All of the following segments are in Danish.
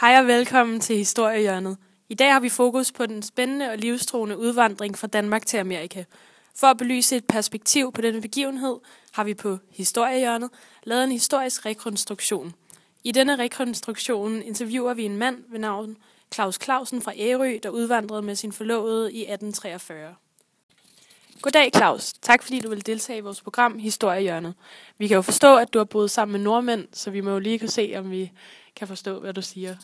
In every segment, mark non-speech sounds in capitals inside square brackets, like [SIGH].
Hej og velkommen til Historiehjørnet. I dag har vi fokus på den spændende og livstruende udvandring fra Danmark til Amerika. For at belyse et perspektiv på denne begivenhed, har vi på Historiehjørnet lavet en historisk rekonstruktion. I denne rekonstruktion interviewer vi en mand ved navn Claus Clausen fra Ærø, der udvandrede med sin forlovede i 1843. Goddag Claus. Tak fordi du vil deltage i vores program Historiehjørnet. Vi kan jo forstå, at du har boet sammen med nordmænd, så vi må jo lige kunne se, om vi kan forstå, hvad du siger.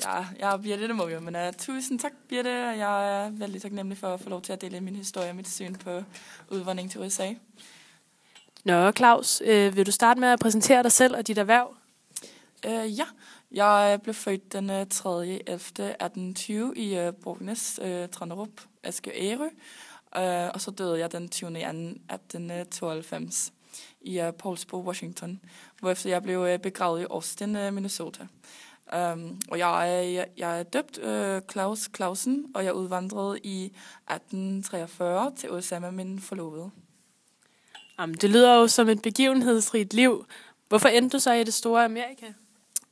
Ja, jeg er Birte, det må vi jo. Men uh, tusind tak, Birte. Jeg er vældig taknemmelig for at få lov til at dele min historie og mit syn på udvandring til USA. Nå, Claus, øh, vil du starte med at præsentere dig selv og dit erhverv? Uh, ja, jeg øh, blev født den 3. 11. 1820 i øh, uh, Borgnes, uh, øh, Tranderup, Aske Ærø. Uh, og så døde jeg den 20. 2. 1892 i uh, Paulsbo, Washington, hvorefter jeg blev uh, begravet i Austin, uh, Minnesota. Um, og jeg er, jeg, jeg er døbt uh, Claus Clausen, og jeg udvandrede i 1843 til USA med min forlovede. Jamen, det lyder jo som et begivenhedsrigt liv. Hvorfor endte du så i det store Amerika?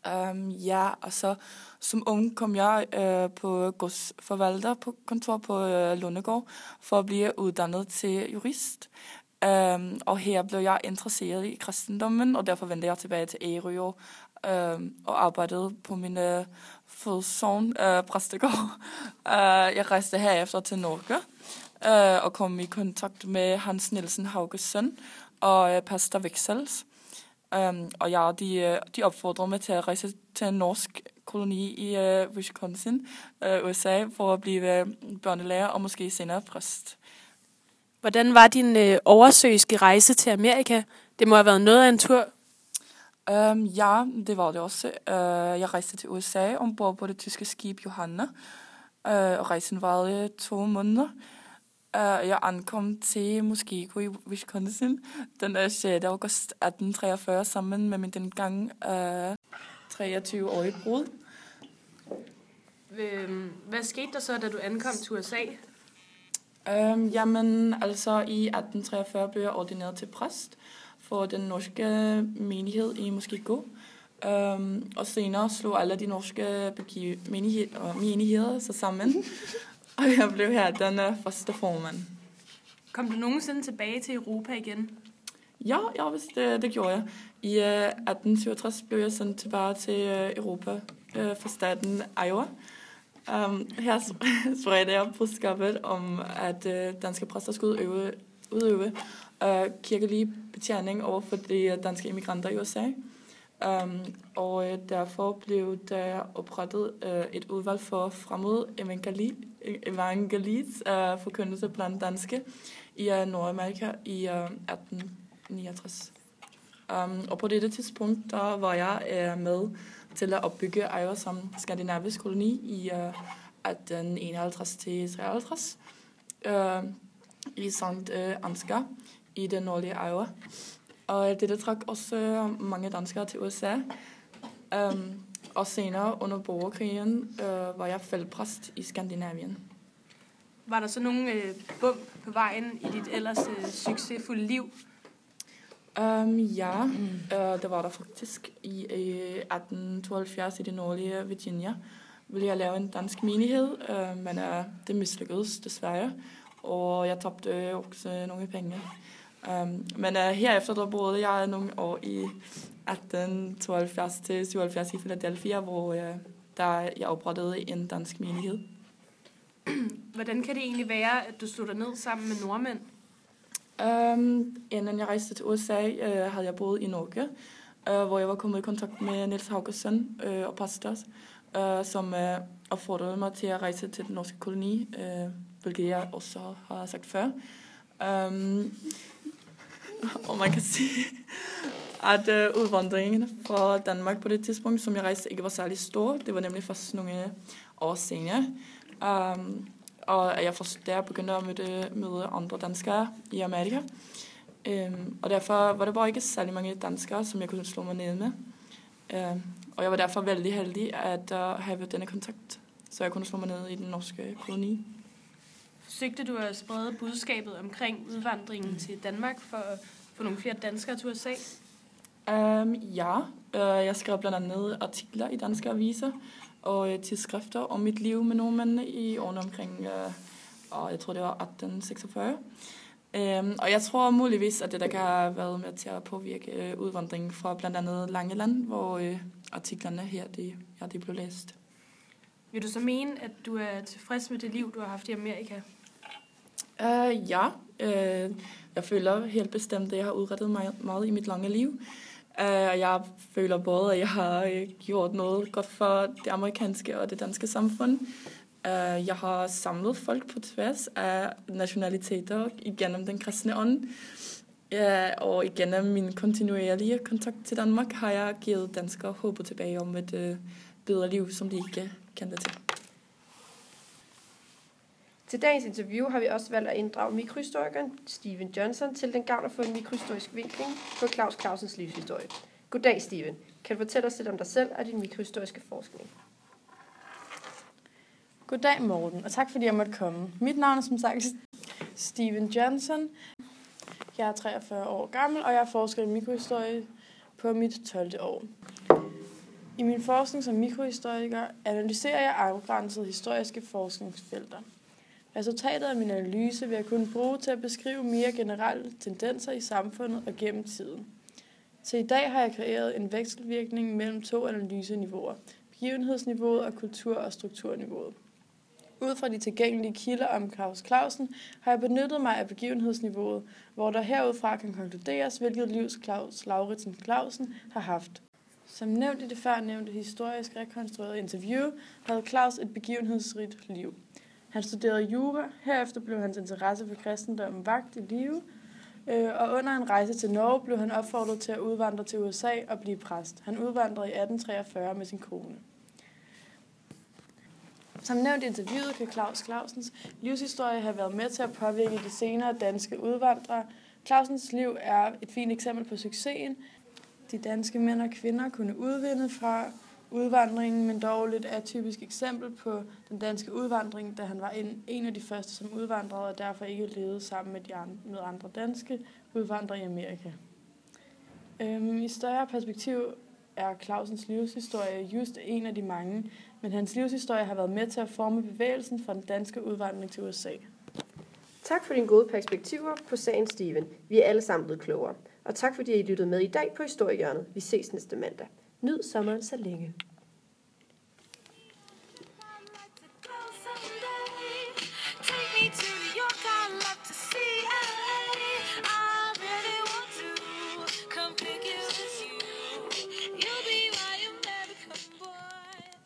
Um, ja, så som ung kom jeg uh, på godsforvalter på kontor på uh, Lundegård for at blive uddannet til jurist. Um, og her blev jeg interesseret i kristendommen, og derfor vendte jeg tilbage til Ærø og, um, og arbejdede på min øh, uh, fødselsovn, uh, præstegård. Uh, [LAUGHS] jeg rejste herefter til Norge uh, og kom i kontakt med Hans Nielsen Hauges søn og uh, pastor Vexels. Um, og ja, de, øh, de opfordrede mig til at rejse til en norsk koloni i uh, Wisconsin, uh, USA, for at blive børnelærer og måske senere præst. Hvordan var din øh, oversøiske rejse til Amerika? Det må have været noget af en tur. Um, ja, det var det også. Uh, jeg rejste til USA ombord på det tyske skib Johanna, uh, og rejsen varede to måneder. Uh, jeg ankom til Muskego i Wisconsin den uh, 6. august 1843 sammen med min dengang uh, 23-årige brud. Hvad skete der så, da du ankom til USA? Um, jamen, altså i 1843 blev jeg ordineret til præst for den norske menighed i Muskego. Um, og senere slog alle de norske begiv- menighed- menigheder sig sammen, og jeg blev her den uh, første formand. Kom du nogensinde tilbage til Europa igen? Ja, ja hvis det, det gjorde jeg. I uh, 1867 blev jeg sendt tilbage til uh, Europa uh, fra staten Iowa. Um, her [LAUGHS] spredte jeg budskabet om, at uh, danske præster skulle udøve, udøve uh, kirkelig betjening over for de danske immigranter i USA. Um, og uh, derfor blev der oprettet uh, et udvalg for fremmed evangeli, evangelis uh, eh, forkyndelse blandt danske i uh, Nordamerika i eh, uh, 1869. Um, og på dette tidspunkt der var jeg uh, med til at opbygge Iowa som skandinavisk koloni i uh, 1851 til 53 uh, i Sankt Uh, Ansgar i det nordlige Ejver. Og dette trak også mange danskere til USA. Um, og senere under borgerkrigen uh, var jeg feltpræst i Skandinavien. Var der så nogle øh, bump på vejen i dit ellers øh, succesfulde liv? Um, ja, mm. uh, det var der faktisk. I uh, 1872 i det nordlige Virginia ville jeg lave en dansk menighed, uh, men uh, det mislykkedes desværre, og jeg tabte også nogle penge. Um, men uh, herefter der boede jeg nogle år i 1872 til 77 i Philadelphia, hvor uh, der jeg oprettede en dansk menighed. [CLEARS THROAT] Hvordan kan det egentlig være, at du der ned sammen med nordmænd? Um, inden jeg rejste til USA, uh, havde jeg boet i Norge, uh, hvor jeg var kommet i kontakt med Niels Haugesson uh, og pastor, uh, som uh, opfordrede mig til at rejse til den norske koloni, uh, hvilket jeg også har sagt før. [LAUGHS] Um, og man kan sige, at uh, udvandringen fra Danmark på det tidspunkt, som jeg rejste, ikke var særlig stor. Det var nemlig først nogle øh, år senere. Um, og jeg først der begyndte at møde, møde andre danskere i Amerika. Um, og derfor var det bare ikke særlig mange danskere, som jeg kunne slå mig ned med. Um, og jeg var derfor vældig heldig at uh, have denne kontakt, så jeg kunne slå mig ned i den norske koloni. Forsøgte du at sprede budskabet omkring udvandringen til Danmark for at få nogle flere danskere til USA? Um, ja, uh, jeg skrev blandt andet artikler i danske aviser og uh, tidsskrifter om mit liv med nordmændene i årene omkring, uh, og jeg tror det var 1846. Um, og jeg tror muligvis, at det der kan have været med til at påvirke uh, udvandringen fra blandt andet Langeland, hvor uh, artiklerne her, de, ja, de blev læst. Vil du så mene, at du er tilfreds med det liv, du har haft i Amerika? Uh, ja, uh, jeg føler helt bestemt, at jeg har udrettet meget, meget i mit lange liv. Uh, jeg føler både, at jeg har øh, gjort noget godt for det amerikanske og det danske samfund. Uh, jeg har samlet folk på tværs af nationaliteter igennem den kristne ånd. Uh, og igennem min kontinuerlige kontakt til Danmark har jeg givet danskere håbet tilbage om et uh, bedre liv, som de ikke kendte til. Til dagens interview har vi også valgt at inddrage mikrohistorikeren Steven Johnson til den gavn at få en mikrohistorisk vinkling på Claus Clausens livshistorie. Goddag, Steven. Kan du fortælle os lidt om dig selv og din mikrohistoriske forskning? Goddag Morten, og tak fordi jeg måtte komme. Mit navn er som sagt Steven Johnson. Jeg er 43 år gammel, og jeg forsker i mikrohistorie på mit 12. år. I min forskning som mikrohistoriker analyserer jeg afgrænsede historiske forskningsfelter. Resultatet af min analyse vil jeg kunne bruge til at beskrive mere generelle tendenser i samfundet og gennem tiden. Til i dag har jeg kreeret en vekselvirkning mellem to analyseniveauer, begivenhedsniveauet og kultur- og strukturniveauet. Ud fra de tilgængelige kilder om Claus Clausen har jeg benyttet mig af begivenhedsniveauet, hvor der herudfra kan konkluderes, hvilket livs Claus Lauritsen Clausen har haft. Som nævnt i det før nævnte historisk rekonstruerede interview, havde Claus et begivenhedsrigt liv. Han studerede jura, herefter blev hans interesse for kristendommen vagt i live, øh, og under en rejse til Norge blev han opfordret til at udvandre til USA og blive præst. Han udvandrede i 1843 med sin kone. Som nævnt i interviewet kan Claus Clausens livshistorie have været med til at påvirke de senere danske udvandrere. Clausens liv er et fint eksempel på succesen. De danske mænd og kvinder kunne udvinde fra udvandringen, men dog lidt atypisk eksempel på den danske udvandring, da han var en, en af de første, som udvandrede, og derfor ikke levede sammen med, de andre, med andre danske udvandrere i Amerika. Øhm, I større perspektiv er Clausens livshistorie just en af de mange, men hans livshistorie har været med til at forme bevægelsen fra den danske udvandring til USA. Tak for dine gode perspektiver på sagen, Steven. Vi er alle sammen blevet klogere. Og tak fordi I lyttede med i dag på Historiehjørnet. Vi ses næste mandag. Nyd sommeren så længe.